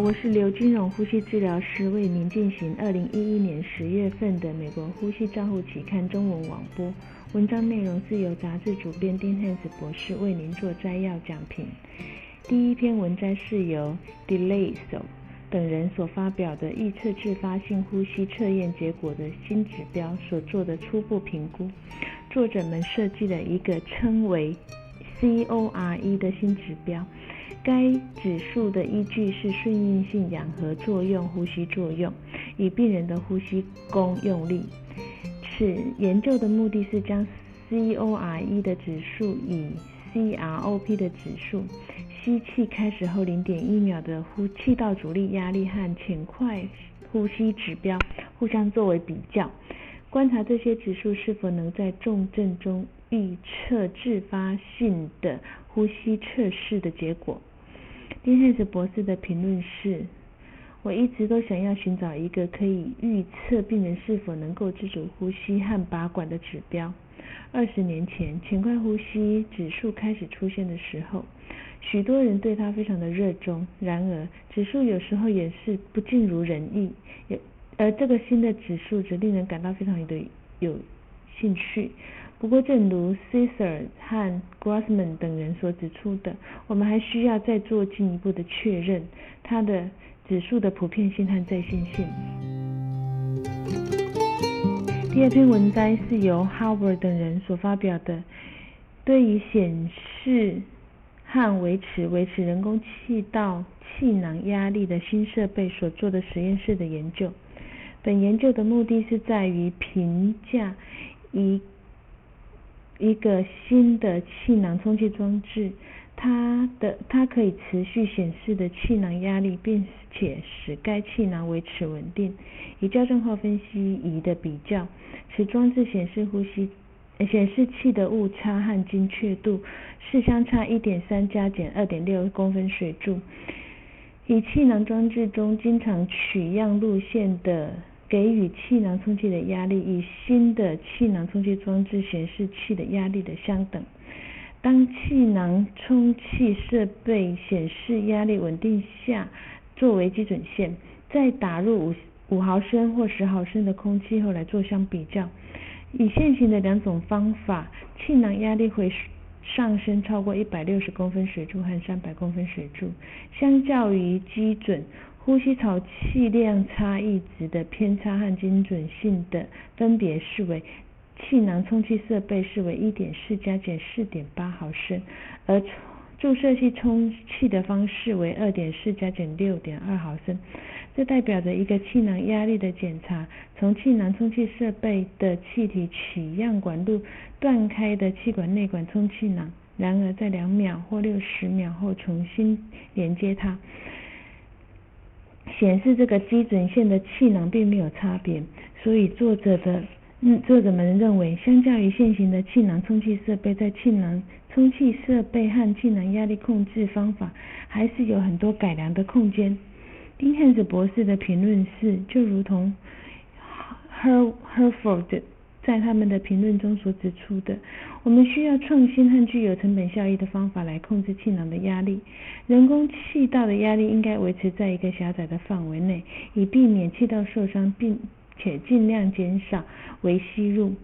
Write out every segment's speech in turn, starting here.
我是刘金荣呼吸治疗师，为您进行二零一一年十月份的美国呼吸账户期刊中文网播。文章内容是由杂志主编丁汉斯博士为您做摘要讲评。第一篇文摘是由 Delay So 等人所发表的预测自发性呼吸测验结果的新指标所做的初步评估。作者们设计了一个称为 CORE 的新指标，该指数的依据是顺应性氧合作用呼吸作用，以病人的呼吸功用力。此研究的目的是将 CORE 的指数与 CROP 的指数，吸气开始后零点一秒的呼气道阻力压力和浅快呼吸指标互相作为比较，观察这些指数是否能在重症中预测自发性的呼吸测试的结果。丁汉斯博士的评论是。我一直都想要寻找一个可以预测病人是否能够自主呼吸和拔管的指标。二十年前，浅快呼吸指数开始出现的时候，许多人对它非常的热衷。然而，指数有时候也是不尽如人意，也而这个新的指数则令人感到非常的有兴趣。不过，正如 Caesar 和 Grossman 等人所指出的，我们还需要再做进一步的确认，它的。指数的普遍性和在线性。第二篇文摘是由 Howard 等人所发表的，对于显示和维持维持人工气道气囊压力的新设备所做的实验室的研究。本研究的目的是在于评价一一个新的气囊充气装置。它的它可以持续显示的气囊压力，并且使该气囊维持稳定。以校正后分析仪的比较，此装置显示呼吸显示器的误差和精确度是相差一点三加减二点六公分水柱。以气囊装置中经常取样路线的给予气囊充气的压力，与新的气囊充气装置显示器的压力的相等。当气囊充气设备显示压力稳定下作为基准线，再打入五五毫升或十毫升的空气后来做相比较，以现行的两种方法，气囊压力会上升超过一百六十公分水柱和三百公分水柱，相较于基准呼吸槽气量差异值的偏差和精准性的分别是为。气囊充气设备是为一点四加减四点八毫升，而注射器充气的方式为二点四加减六点二毫升。这代表着一个气囊压力的检查，从气囊充气设备的气体取样管路断开的气管内管充气囊，然而在两秒或六十秒后重新连接它，显示这个基准线的气囊并没有差别。所以作者的。嗯，作者们认为，相较于现行的气囊充气设备，在气囊充气设备和气囊压力控制方法还是有很多改良的空间。丁汉斯博士的评论是，就如同 Her Herford 在他们的评论中所指出的，我们需要创新和具有成本效益的方法来控制气囊的压力。人工气道的压力应该维持在一个狭窄的范围内，以避免气道受伤，并且尽量减少。为吸入。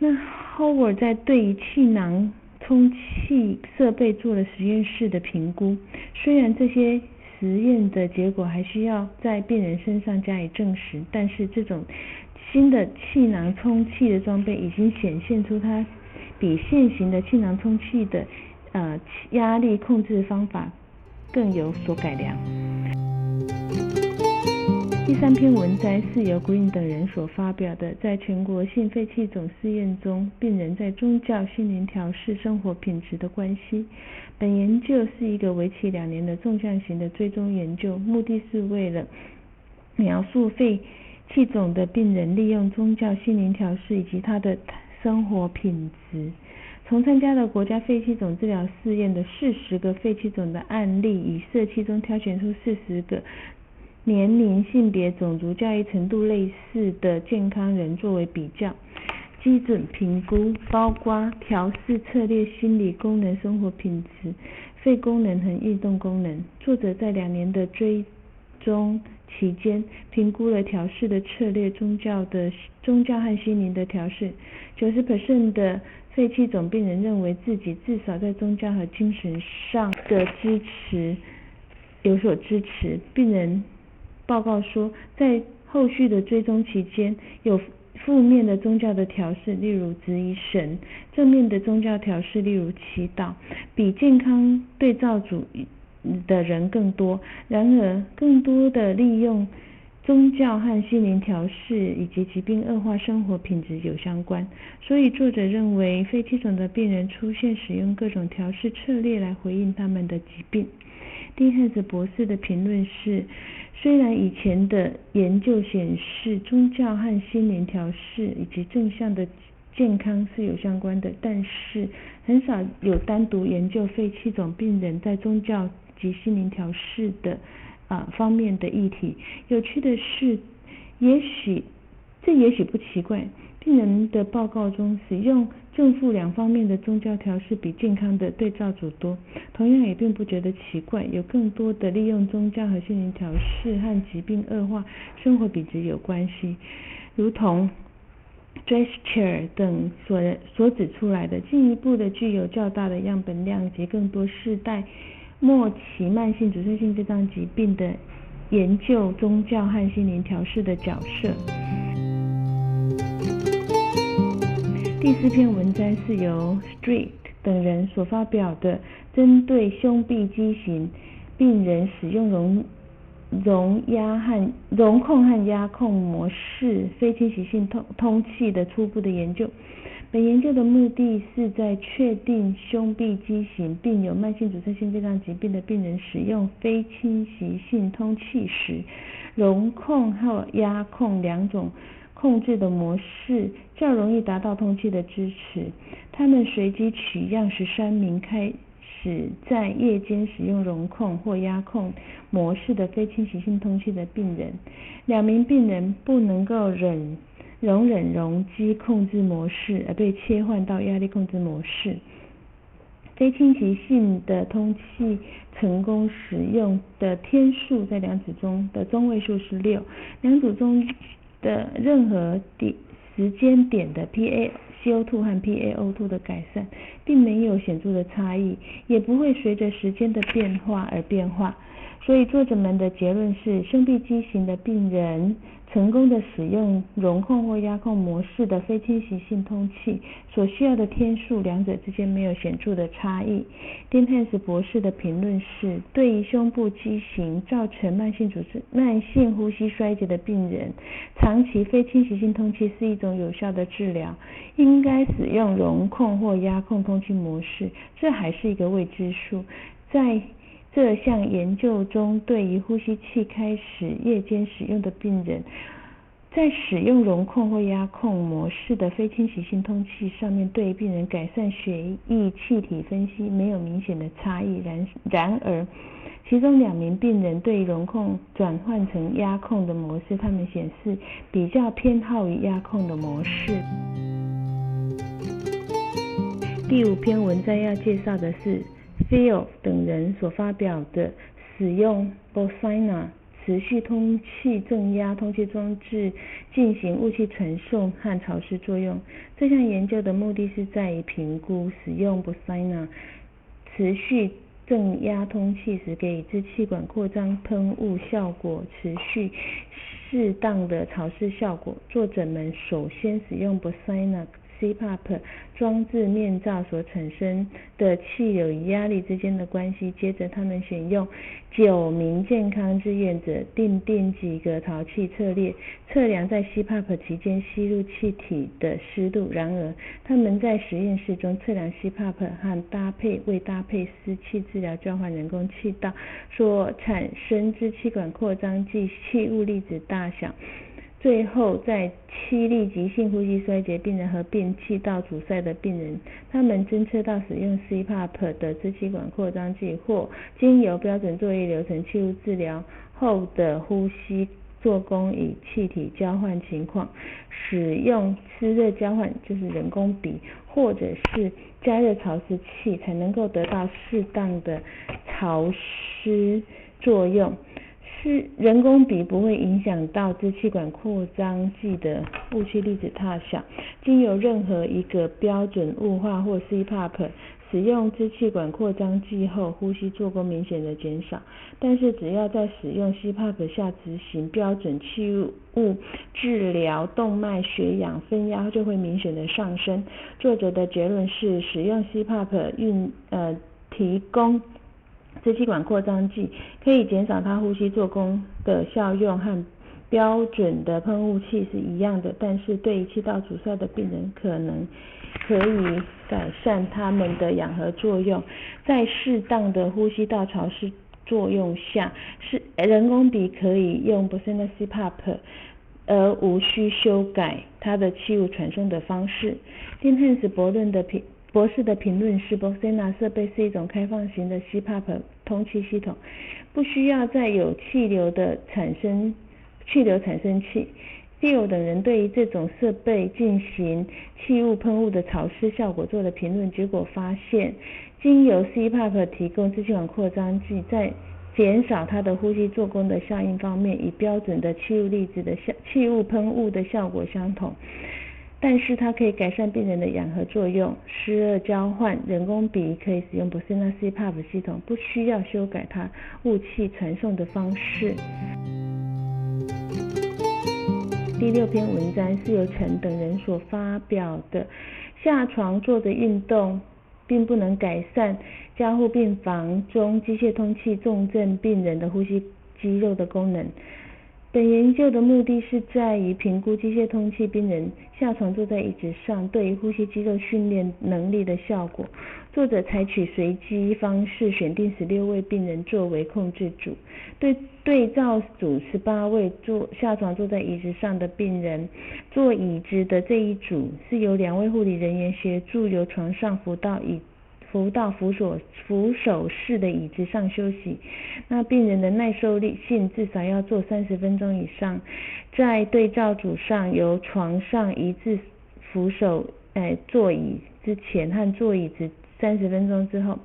那 Howard 在对于气囊充气设备做了实验室的评估，虽然这些实验的结果还需要在病人身上加以证实，但是这种新的气囊充气的装备已经显现出它比现行的气囊充气的呃压力控制方法更有所改良。第三篇文摘是由 Green 等人所发表的，在全国性肺气肿试验中，病人在宗教、心灵调试、生活品质的关系。本研究是一个为期两年的纵向型的追踪研究，目的是为了描述肺气肿的病人利用宗教、心灵调试以及他的生活品质。从参加了国家肺气肿治疗试验的四十个肺气肿的案例与社区中挑选出四十个。年龄、性别、种族、教育程度类似的健康人作为比较，基准评估，包括调试策略、心理功能、生活品质、肺功能和运动功能。作者在两年的追踪期间，评估了调试的策略、宗教的宗教和心灵的调试。九十 percent 的肺气肿病人认为自己至少在宗教和精神上的支持有所支持。病人报告说，在后续的追踪期间，有负面的宗教的调试，例如质疑神；正面的宗教调试，例如祈祷，比健康对照组的人更多。然而，更多的利用宗教和心灵调试以及疾病恶化生活品质有相关。所以，作者认为，肺气肿的病人出现使用各种调试策略来回应他们的疾病。丁汉斯博士的评论是。虽然以前的研究显示宗教和心灵调试以及正向的健康是有相关的，但是很少有单独研究肺气肿病人在宗教及心灵调试的啊方面的议题。有趣的是，也许这也许不奇怪。病人的报告中，使用正负两方面的宗教调试比健康的对照组多。同样也并不觉得奇怪，有更多的利用宗教和心灵调试和疾病恶化生活品质有关系。如同 dressure 等所所指出来的，进一步的具有较大的样本量及更多世代末期慢性阻塞性肺脏疾病的研究宗教和心灵调试的角色。第四篇文章是由 Street 等人所发表的，针对胸壁畸形病人使用容容压和容控和压控模式非侵袭性通通气的初步的研究。本研究的目的是在确定胸壁畸形并有慢性阻塞性肺脏疾病的病人使用非侵袭性通气时，容控和压控两种。控制的模式较容易达到通气的支持。他们随机取样十三名开始在夜间使用容控或压控模式的非侵袭性通气的病人，两名病人不能够忍容忍容积控制模式而被切换到压力控制模式。非侵袭性的通气成功使用的天数在两组中的中位数是六，两组中。的任何点时间点的 PaCO2 和 PaO2 的改善，并没有显著的差异，也不会随着时间的变化而变化。所以作者们的结论是，胸壁畸形的病人。成功的使用容控或压控模式的非侵袭性通气所需要的天数，两者之间没有显著的差异。丁汉斯博士的评论是：对于胸部畸形造成慢性组织、慢性呼吸衰竭的病人，长期非侵袭性通气是一种有效的治疗。应该使用容控或压控通气模式，这还是一个未知数。在这项研究中，对于呼吸器开始夜间使用的病人，在使用容控或压控模式的非侵袭性通气上面，对病人改善血液气体分析没有明显的差异。然然而，其中两名病人对容控转换成压控的模式，他们显示比较偏好于压控的模式。第五篇文章要介绍的是。Phil 等人所发表的使用 Bosina 持续通气正压通气装置进行雾气传送和潮湿作用。这项研究的目的是在于评估使用 Bosina 持续正压通气时给支气管扩张喷雾效果持续适当的潮湿效果。作者们首先使用 Bosina。CPAP 装置面罩所产生的气流与压力之间的关系。接着，他们选用九名健康志愿者，定定几个淘气策略，测量在 CPAP 期间吸入气体的湿度。然而，他们在实验室中测量 CPAP 和搭配未搭配湿气治疗交换人工气道所产生支气管扩张剂气雾粒子大小。最后，在七例急性呼吸衰竭病人和病气道阻塞的病人，他们侦测到使用 CPAP 的支气管扩张剂或经由标准作业流程气雾治疗后的呼吸做工与气体交换情况，使用湿热交换就是人工鼻，或者是加热潮湿器，才能够得到适当的潮湿作用。是人工鼻不会影响到支气管扩张剂的雾气粒子大小。经由任何一个标准雾化或 CPAP。使用支气管扩张剂后，呼吸做工明显的减少，但是只要在使用 CPAP 下执行标准气雾治疗，动脉血氧分压就会明显的上升。作者的结论是，使用 CPAP 运呃提供支气管扩张剂，可以减少他呼吸做工的效用和标准的喷雾器是一样的，但是对于气道阻塞的病人可能。可以改善他们的氧合作用，在适当的呼吸道潮湿作用下，是人工鼻可以用 b o s e n a CPAP，而无需修改它的气雾传送的方式。丁汉斯博论的评博士的评论是 b o s e n a 设备是一种开放型的 CPAP 通气系统，不需要再有气流的产生气流产生器。Bill 等人对于这种设备进行气雾喷雾的潮湿效果做了评论，结果发现，经由 CPAP 提供支气管扩张剂，在减少它的呼吸做工的效应方面，与标准的气雾粒子的效气雾喷雾的效果相同。但是它可以改善病人的氧合作用、湿热交换。人工鼻可以使用 b o s n a CPAP 系统，不需要修改它雾气传送的方式。第六篇文章是由陈等人所发表的。下床做的运动，并不能改善加护病房中机械通气重症病人的呼吸肌肉的功能。本研究的目的是在于评估机械通气病人下床坐在椅子上对于呼吸肌肉训练能力的效果。作者采取随机方式选定十六位病人作为控制组，对对照组十八位坐下床坐在椅子上的病人。坐椅子的这一组是由两位护理人员协助由床上扶到椅扶到扶手扶手式的椅子上休息。那病人的耐受力性至少要坐三十分钟以上。在对照组上，由床上移至扶手哎座椅之前和坐椅子。三十分钟之后，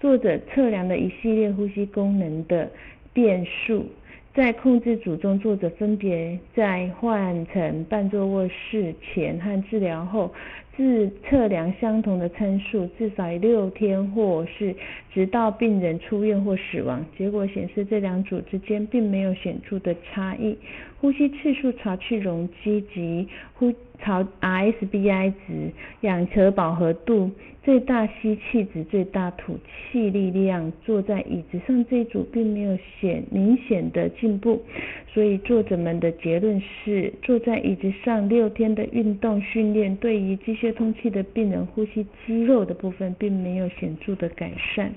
作者测量了一系列呼吸功能的变数。在控制组中，作者分别在换成半坐卧室前和治疗后，自测量相同的参数，至少六天，或是直到病人出院或死亡。结果显示，这两组之间并没有显著的差异。呼吸次数、潮气容积及呼潮 RSBI 值、氧合饱和度。最大吸气值、最大吐气力量，坐在椅子上这一组并没有显明显的进步，所以作者们的结论是，坐在椅子上六天的运动训练，对于机械通气的病人呼吸肌肉的部分并没有显著的改善。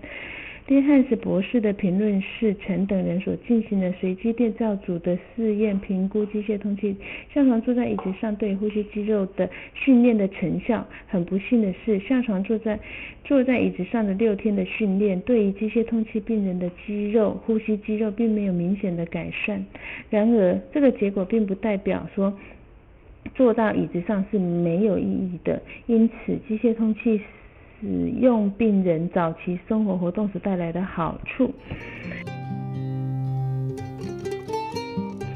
丁汉斯博士的评论是：陈等人所进行的随机电造组的试验，评估机械通气下床坐在椅子上对呼吸肌肉的训练的成效。很不幸的是，下床坐在坐在椅子上的六天的训练，对于机械通气病人的肌肉呼吸肌肉并没有明显的改善。然而，这个结果并不代表说坐到椅子上是没有意义的。因此，机械通气。使用病人早期生活活动所带来的好处。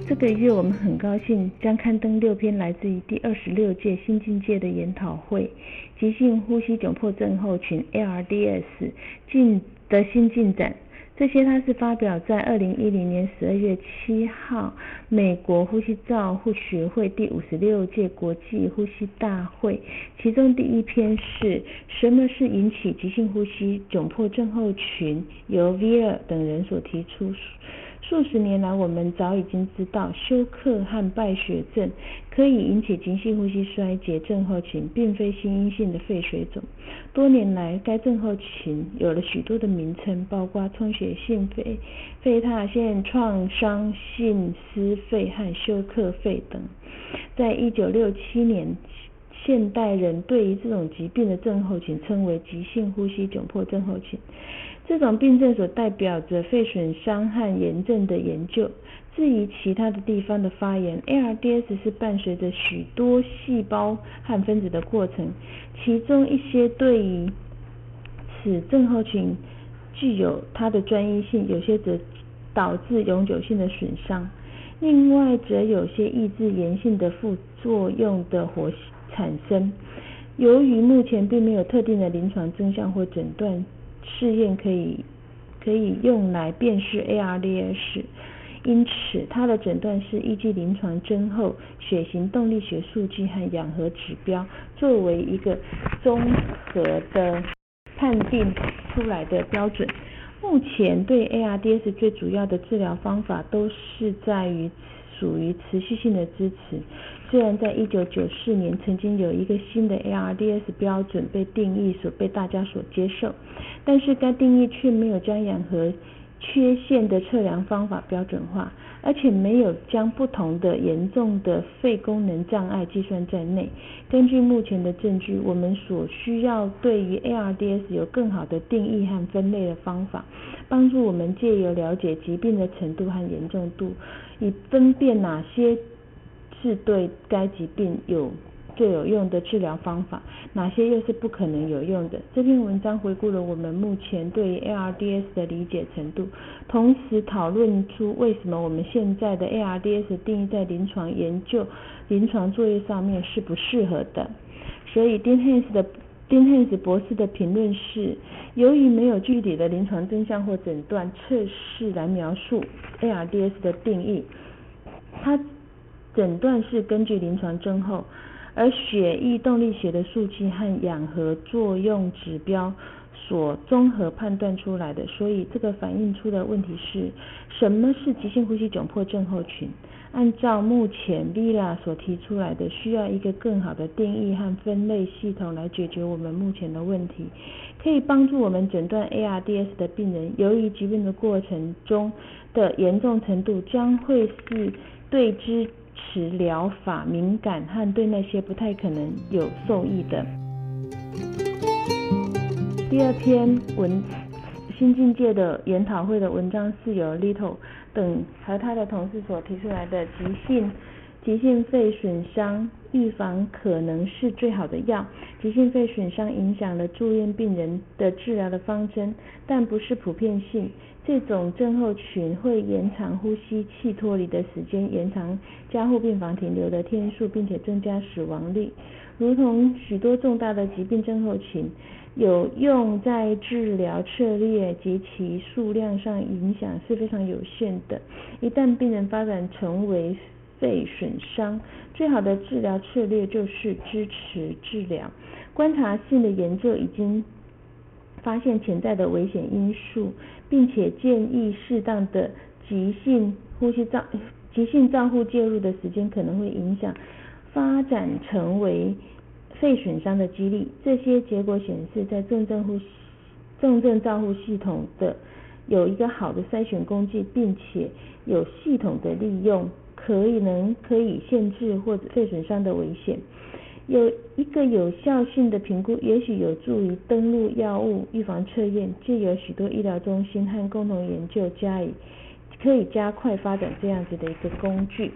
这个月我们很高兴将刊登六篇来自于第二十六届新境界的研讨会，急性呼吸窘迫症候群 （ARDS） 进的新进展。这些它是发表在二零一零年十二月七号美国呼吸照护学会第五十六届国际呼吸大会，其中第一篇是什么是引起急性呼吸窘迫症候群，由 v 尔等人所提出。数十年来，我们早已经知道休克和败血症可以引起急性呼吸衰竭症候群，并非心因性的肺水肿。多年来，该症候群有了许多的名称，包括充血性肺、肺塌陷、创伤性失肺和休克肺等。在一九六七年，现代人对于这种疾病的症候群称为急性呼吸窘迫症候群。这种病症所代表着肺损伤和炎症的研究，至于其他的地方的发炎，ARDS 是伴随着许多细胞和分子的过程，其中一些对于此症候群具有它的专一性，有些则导致永久性的损伤。另外则有些抑制炎性的副作用的活产生。由于目前并没有特定的临床真相或诊断试验可以可以用来辨识 ARDS，因此它的诊断是依据临床征候、血型动力学数据和氧合指标作为一个综合的判定出来的标准。目前对 ARDS 最主要的治疗方法都是在于属于持续性的支持。虽然在一九九四年曾经有一个新的 ARDS 标准被定义所被大家所接受，但是该定义却没有将氧合缺陷的测量方法标准化。而且没有将不同的严重的肺功能障碍计算在内。根据目前的证据，我们所需要对于 ARDS 有更好的定义和分类的方法，帮助我们借由了解疾病的程度和严重度，以分辨哪些是对该疾病有。最有用的治疗方法，哪些又是不可能有用的？这篇文章回顾了我们目前对 ARDS 的理解程度，同时讨论出为什么我们现在的 ARDS 定义在临床研究、临床作业上面是不适合的。所以丁汉斯的丁汉斯博士的评论是：由于没有具体的临床真相或诊断测试来描述 ARDS 的定义，他诊断是根据临床症候。而血液动力学的数据和氧合作用指标所综合判断出来的，所以这个反映出的问题是什么是急性呼吸窘迫症候群？按照目前 Vila 所提出来的，需要一个更好的定义和分类系统来解决我们目前的问题，可以帮助我们诊断 ARDS 的病人，由于疾病的过程中的严重程度将会是对支。持疗法敏感和对那些不太可能有受益的。第二篇文新境界的研讨会的文章是由 Little 等和他的同事所提出来的急性急性肺损伤预防可能是最好的药。急性肺损伤影响了住院病人的治疗的方针，但不是普遍性。这种症候群会延长呼吸器脱离的时间，延长加护病房停留的天数，并且增加死亡率。如同许多重大的疾病症候群，有用在治疗策略及其数量上影响是非常有限的。一旦病人发展成为肺损伤，最好的治疗策略就是支持治疗。观察性的研究已经。发现潜在的危险因素，并且建议适当的急性呼吸照急性照护介入的时间，可能会影响发展成为肺损伤的几率。这些结果显示，在重症呼吸重症照护系统的有一个好的筛选工具，并且有系统的利用，可以能可以限制或者肺损伤的危险。有一个有效性的评估，也许有助于登录药物预防测验，借由许多医疗中心和共同研究加以，可以加快发展这样子的一个工具。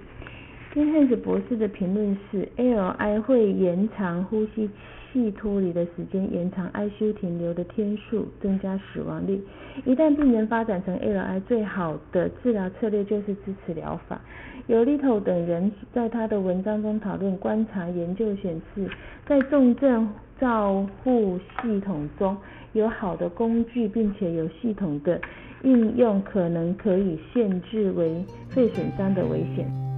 金汉斯博士的评论是：ALI 会延长呼吸器脱离的时间，延长 ICU 停留的天数，增加死亡率。一旦病人发展成 ALI，最好的治疗策略就是支持疗法。尤利头等人在他的文章中讨论观察研究显示，在重症照护系统中有好的工具，并且有系统的应用，可能可以限制为肺损伤的危险。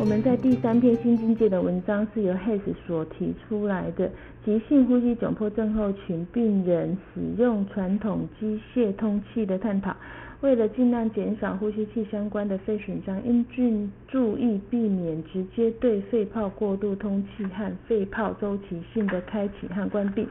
我们在第三篇新境界的文章是由 Hays 所提出来的急性呼吸窘迫症候群病人使用传统机械通气的探讨。为了尽量减少呼吸器相关的肺损伤，应注意避免直接对肺泡过度通气和肺泡周期性的开启和关闭。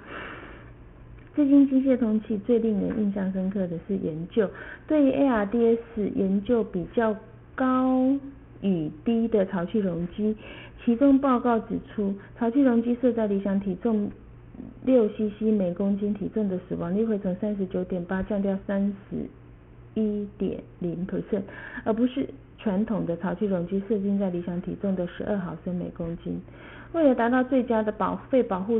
至今，机械通气最令人印象深刻的是研究对于 ARDS 研究比较高与低的潮气容积，其中报告指出，潮气容积设在理想体重六 cc 每公斤体重的死亡率会从三十九点八降掉三十。一点零 percent，而不是传统的潮气容积设定在理想体重的十二毫升每公斤。为了达到最佳的保肺保护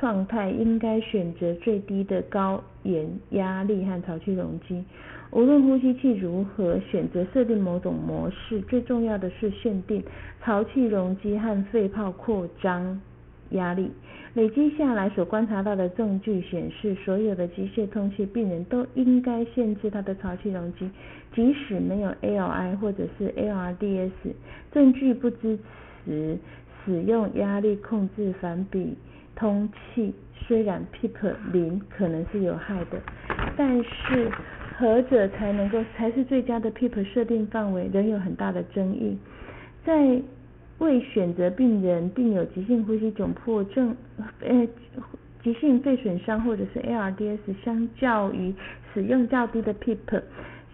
状态，应该选择最低的高盐压力和潮气容积。无论呼吸器如何选择设定某种模式，最重要的是限定潮气容积和肺泡扩张。压力累积下来所观察到的证据显示，所有的机械通气病人都应该限制他的潮气容积，即使没有 ALI 或者是 ARDS，证据不支持使用压力控制反比通气。虽然 PEEP 零可能是有害的，但是何者才能够才是最佳的 PEEP 设定范围，仍有很大的争议。在未选择病人并有急性呼吸窘迫症、呃急性肺损伤或者是 ARDS，相较于使用较低的 PEEP，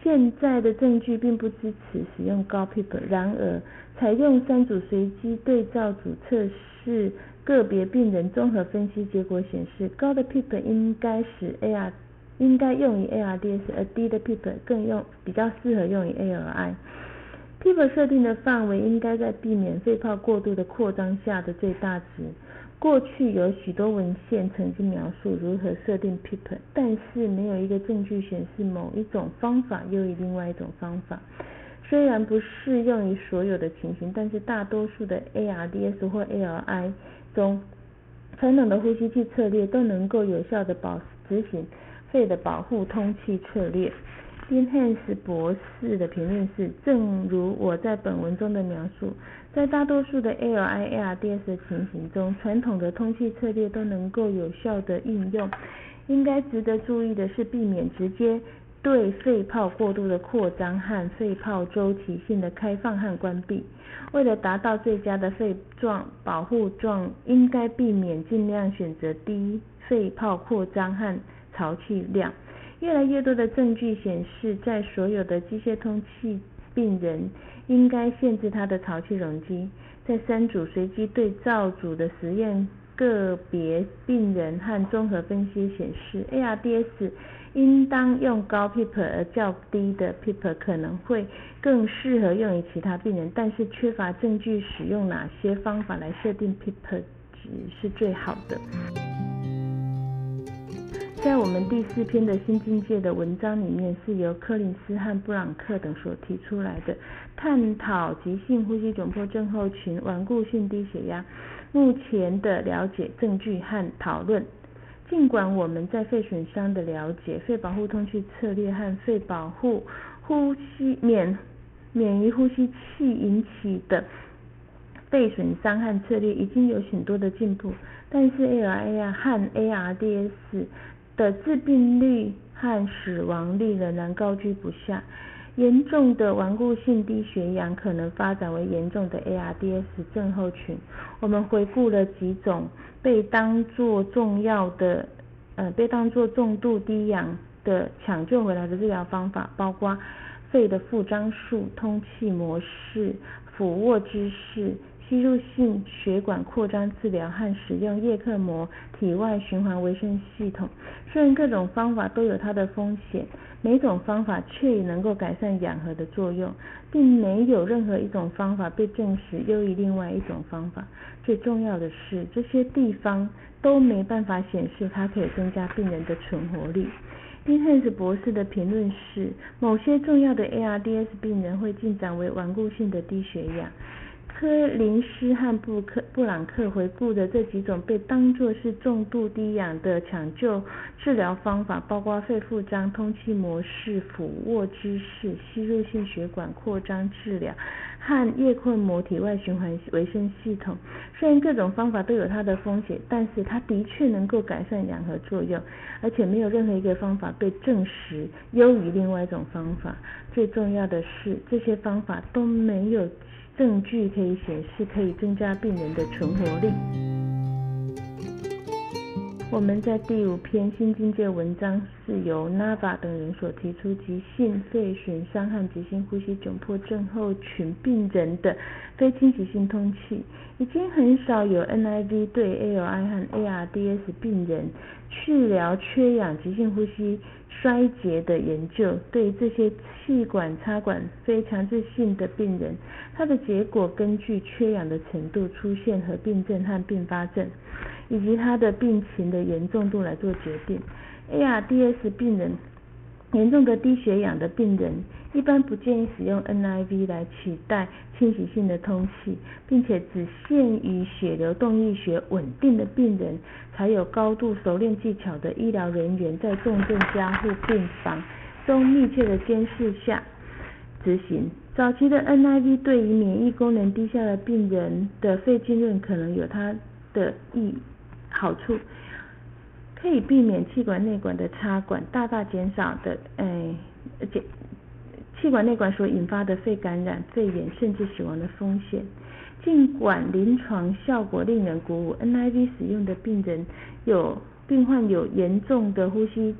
现在的证据并不支持使用高 PEEP。然而，采用三组随机对照组测试个别病人综合分析结果显示，高的 PEEP 应该使 AR 应该用于 ARDS，而低的 PEEP 更用比较适合用于 ALI。PEEP 设定的范围应该在避免肺泡过度的扩张下的最大值。过去有许多文献曾经描述如何设定 PEEP，但是没有一个证据显示某一种方法优于另外一种方法。虽然不适用于所有的情形，但是大多数的 ARDS 或 ALI 中，传统的呼吸器策略都能够有效的保执行肺的保护通气策略。丁汉斯博士的评论是：正如我在本文中的描述，在大多数的 LIARDS 情形中，传统的通气策略都能够有效的运用。应该值得注意的是，避免直接对肺泡过度的扩张和肺泡周期性的开放和关闭。为了达到最佳的肺状保护状，应该避免尽量选择低肺泡扩张和潮气量。越来越多的证据显示，在所有的机械通气病人，应该限制他的潮气容积。在三组随机对照组的实验个别病人和综合分析显示，ARDS 应当用高 PEEP，而较低的 PEEP 可能会更适合用于其他病人，但是缺乏证据使用哪些方法来设定 PEEP 值是最好的。在我们第四篇的新境界的文章里面，是由柯林斯和布朗克等所提出来的，探讨急性呼吸窘迫症候群顽固性低血压目前的了解证据和讨论。尽管我们在肺损伤的了解、肺保护通气策略和肺保护呼吸免免于呼吸器引起的肺损伤和策略已经有许多的进步，但是 ALI 和 ARDS 的致病率和死亡率仍然高居不下。严重的顽固性低血氧可能发展为严重的 ARDS 症候群。我们回顾了几种被当作重要的、呃被当作重度低氧的抢救回来的治疗方法，包括肺的复张术、通气模式、俯卧姿势。吸入性血管扩张治疗和使用叶克膜体外循环维生系统，虽然各种方法都有它的风险，每种方法却也能够改善氧合的作用，并没有任何一种方法被证实优于另外一种方法。最重要的是，这些地方都没办法显示它可以增加病人的存活率。丁汉斯博士的评论是：某些重要的 ARDS 病人会进展为顽固性的低血氧。科林斯和布克布朗克回顾的这几种被当作是重度低氧的抢救治疗方法，包括肺复张、通气模式、俯卧姿势、吸入性血管扩张治疗和叶困膜体外循环维生系统。虽然各种方法都有它的风险，但是它的确能够改善氧合作用，而且没有任何一个方法被证实优于另外一种方法。最重要的是，这些方法都没有。证据可以显示可以增加病人的存活率。我们在第五篇新境界文章是由 Nava 等人所提出急性肺损伤和急性呼吸窘迫症候群病人的非侵袭性通气，已经很少有 NIV 对 ALI 和 ARDS 病人治疗缺氧急性呼吸衰竭的研究，对这些气管插管非强制性的病人，它的结果根据缺氧的程度、出现合并症和并发症，以及他的病情的严重度来做决定。ARDS 病人。严重的低血氧的病人一般不建议使用 NIV 来取代侵袭性的通气，并且只限于血流动力学稳定的病人才有高度熟练技巧的医疗人员在重症加护病房中密切的监视下执行。早期的 NIV 对于免疫功能低下的病人的肺浸润可能有它的益好处。可以避免气管内管的插管，大大减少的诶减气管内管所引发的肺感染、肺炎甚至死亡的风险。尽管临床效果令人鼓舞，NIV 使用的病人有病患有严重的呼吸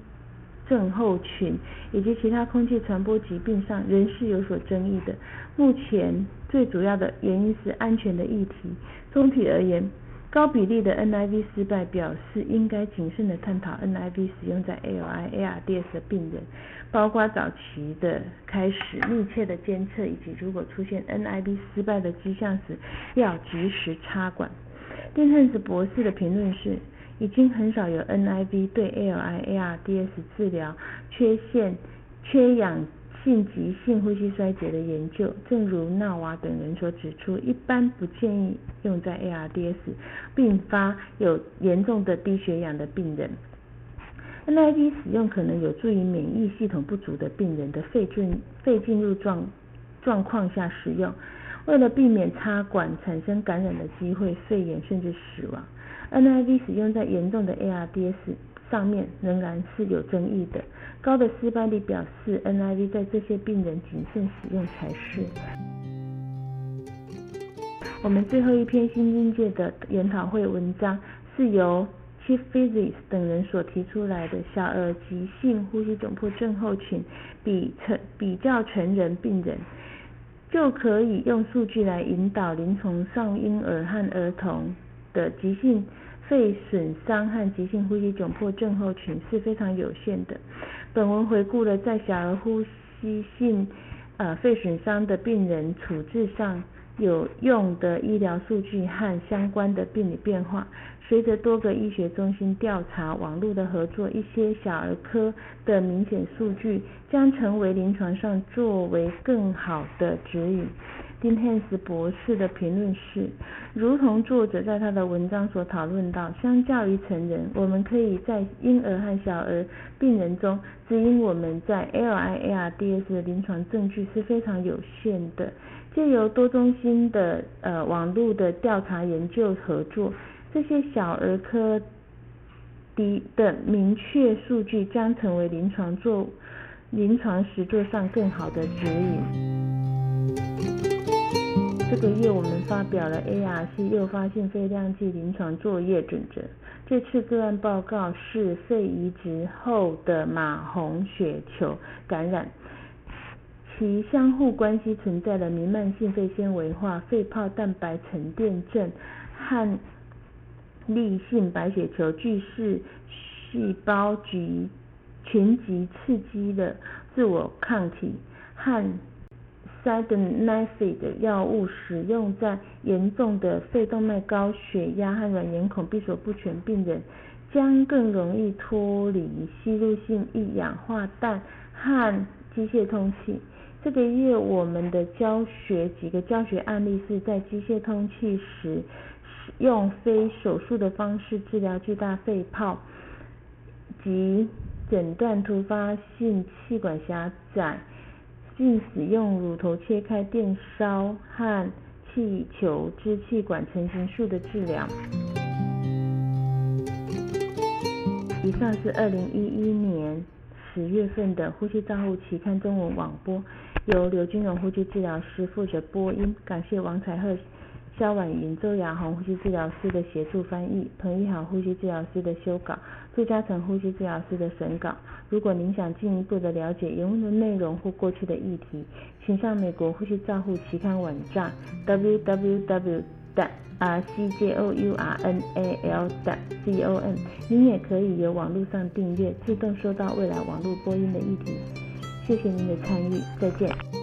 症候群以及其他空气传播疾病上仍是有所争议的。目前最主要的原因是安全的议题。总体而言。高比例的 NIV 失败表示应该谨慎的探讨 NIV 使用在 ALI、ARDS 的病人，包括早期的开始密切的监测，以及如果出现 NIV 失败的迹象时，要及时插管。丁汉斯博士的评论是，已经很少有 NIV 对 ALI、ARDS 治疗缺陷、缺氧。性急性呼吸衰竭的研究，正如纳瓦等人所指出，一般不建议用在 ARDS 并发有严重的低血氧的病人。NIV 使用可能有助于免疫系统不足的病人的肺进肺进入状状况下使用，为了避免插管产生感染的机会、肺炎甚至死亡。NIV 使用在严重的 ARDS 上面仍然是有争议的。高的失败率表示，NIV 在这些病人谨慎使用才是。我们最后一篇新境界的研讨会文章是由 Chief Physics 等人所提出来的小儿急性呼吸窘迫症候群比成比较成人病人，就可以用数据来引导临床上婴儿和儿童的急性肺损伤和急性呼吸窘迫症候群是非常有限的。本文回顾了在小儿呼吸性呃肺损伤的病人处置上有用的医疗数据和相关的病理变化。随着多个医学中心调查网络的合作，一些小儿科的明显数据将成为临床上作为更好的指引。丁汉斯博士的评论是：如同作者在他的文章所讨论到，相较于成人，我们可以在婴儿和小儿病人中指引我们在 LIARDS 的临床证据是非常有限的。借由多中心的呃网络的调查研究合作，这些小儿科的的明确数据将成为临床做临床实作上更好的指引。这个月我们发表了 ARC 诱发性肺量计临床作业准则。这次个案报告是肺移植后的马红血球感染，其相互关系存在了弥漫性肺纤维化、肺泡蛋白沉淀症和粒性白血球巨噬细胞及群集刺激的自我抗体和。S i d n i f i 的药物使用在严重的肺动脉高血压和软眼孔闭锁不全病人，将更容易脱离吸入性一氧化氮和机械通气。这个月我们的教学几个教学案例是在机械通气时，用非手术的方式治疗巨大肺泡及诊断突发性气管狭窄。并使用乳头切开电烧和气球支气管成形术的治疗。以上是二零一一年十月份的呼吸照护期刊中文网播，由刘金荣呼吸治疗师负责播音，感谢王彩鹤。肖婉云、周雅红呼吸治疗师的协助翻译，彭一豪呼吸治疗师的修稿，朱嘉诚呼吸治疗师的审稿。如果您想进一步的了解原文的内容或过去的议题，请上美国呼吸照护期刊网站 www. 的 r c j o u r n a l 的 c o m。您也可以由网络上订阅，自动收到未来网络播音的议题。谢谢您的参与，再见。